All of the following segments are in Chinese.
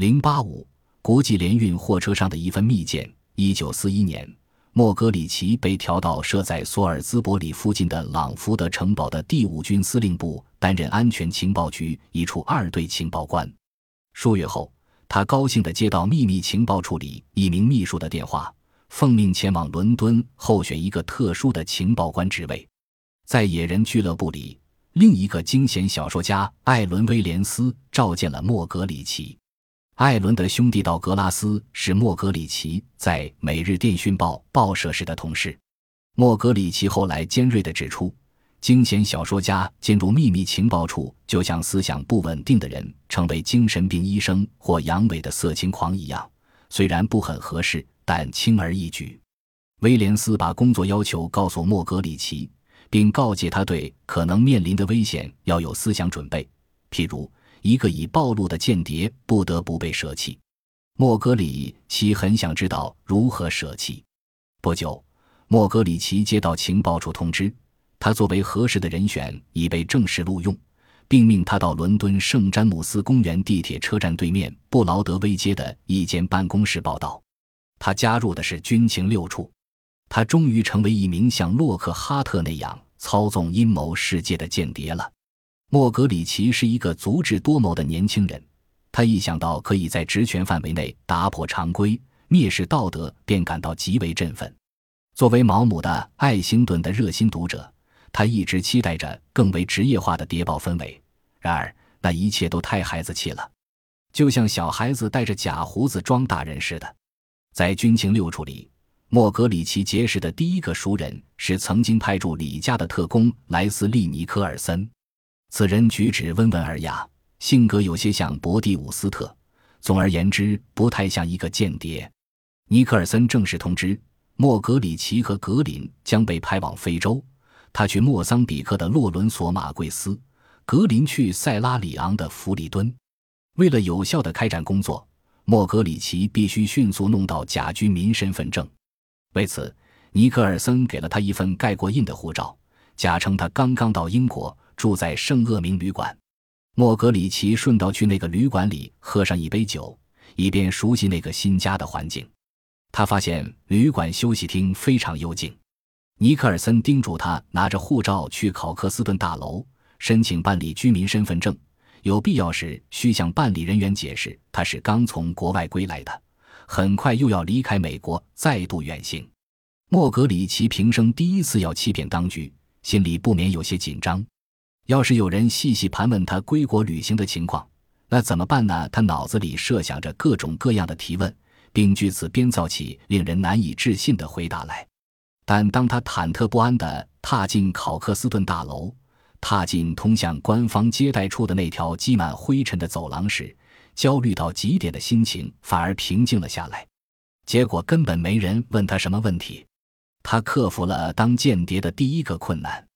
零八五国际联运货车上的一份密件。一九四一年，莫格里奇被调到设在索尔兹伯里附近的朗福德城堡的第五军司令部担任安全情报局一处二队情报官。数月后，他高兴地接到秘密情报处里一名秘书的电话，奉命前往伦敦候选一个特殊的情报官职位。在野人俱乐部里，另一个惊险小说家艾伦·威廉斯召见了莫格里奇。艾伦的兄弟道格拉斯是莫格里奇在《每日电讯报》报社时的同事。莫格里奇后来尖锐地指出，惊险小说家进入秘密情报处，就像思想不稳定的人成为精神病医生或阳痿的色情狂一样，虽然不很合适，但轻而易举。威廉斯把工作要求告诉莫格里奇，并告诫他对可能面临的危险要有思想准备，譬如。一个已暴露的间谍不得不被舍弃。莫格里奇很想知道如何舍弃。不久，莫格里奇接到情报处通知，他作为合适的人选已被正式录用，并命他到伦敦圣詹姆斯公园地铁车站对面布劳德威街的一间办公室报道。他加入的是军情六处。他终于成为一名像洛克哈特那样操纵阴谋世界的间谍了。莫格里奇是一个足智多谋的年轻人，他一想到可以在职权范围内打破常规、蔑视道德，便感到极为振奋。作为毛姆的爱星顿的热心读者，他一直期待着更为职业化的谍报氛围。然而，那一切都太孩子气了，就像小孩子戴着假胡子装大人似的。在军情六处里，莫格里奇结识的第一个熟人是曾经派驻李家的特工莱斯利·尼科尔森。此人举止温文尔雅，性格有些像伯蒂伍斯特，总而言之，不太像一个间谍。尼克尔森正式通知莫格里奇和格林将被派往非洲，他去莫桑比克的洛伦索马贵斯，格林去塞拉里昂的弗里敦。为了有效的开展工作，莫格里奇必须迅速弄到假居民身份证。为此，尼克尔森给了他一份盖过印的护照，假称他刚刚到英国。住在圣厄明旅馆，莫格里奇顺道去那个旅馆里喝上一杯酒，以便熟悉那个新家的环境。他发现旅馆休息厅非常幽静。尼克尔森叮嘱他拿着护照去考克斯顿大楼申请办理居民身份证，有必要时需向办理人员解释他是刚从国外归来的，很快又要离开美国再度远行。莫格里奇平生第一次要欺骗当局，心里不免有些紧张。要是有人细细盘问他归国旅行的情况，那怎么办呢？他脑子里设想着各种各样的提问，并据此编造起令人难以置信的回答来。但当他忐忑不安地踏进考克斯顿大楼，踏进通向官方接待处的那条积满灰尘的走廊时，焦虑到极点的心情反而平静了下来。结果根本没人问他什么问题，他克服了当间谍的第一个困难。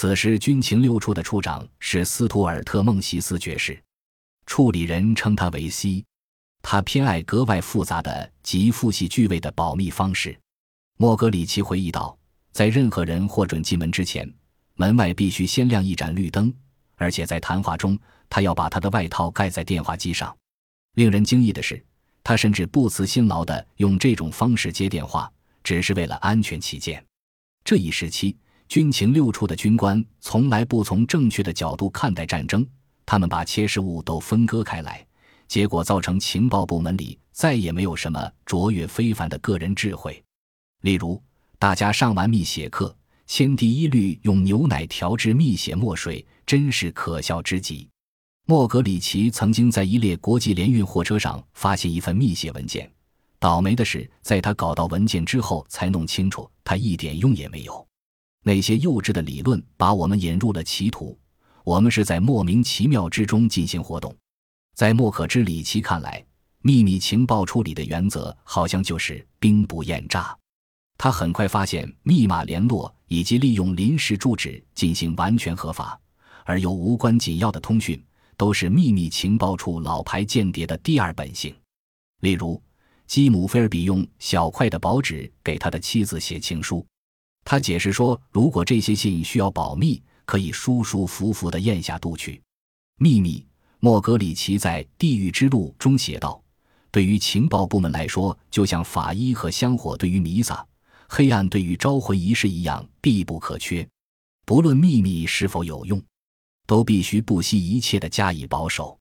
此时，军情六处的处长是斯图尔特·孟西斯爵士，处理人称他为 C。他偏爱格外复杂的极父系剧位的保密方式。莫格里奇回忆道，在任何人获准进门之前，门外必须先亮一盏绿灯，而且在谈话中，他要把他的外套盖在电话机上。令人惊异的是，他甚至不辞辛劳地用这种方式接电话，只是为了安全起见。这一时期。军情六处的军官从来不从正确的角度看待战争，他们把切实物都分割开来，结果造成情报部门里再也没有什么卓越非凡的个人智慧。例如，大家上完密写课，先第一律用牛奶调制密写墨水，真是可笑之极。莫格里奇曾经在一列国际联运货车上发现一份密写文件，倒霉的是，在他搞到文件之后才弄清楚，它一点用也没有。那些幼稚的理论把我们引入了歧途，我们是在莫名其妙之中进行活动。在莫可知里奇看来，秘密情报处理的原则好像就是兵不厌诈。他很快发现，密码联络以及利用临时住址进行完全合法而又无关紧要的通讯，都是秘密情报处老牌间谍的第二本性。例如，基姆菲尔比用小块的薄纸给他的妻子写情书。他解释说，如果这些信需要保密，可以舒舒服服地咽下肚去。秘密莫格里奇在《地狱之路》中写道：“对于情报部门来说，就像法医和香火对于弥撒、黑暗对于招魂仪式一样必不可缺。不论秘密是否有用，都必须不惜一切的加以保守。”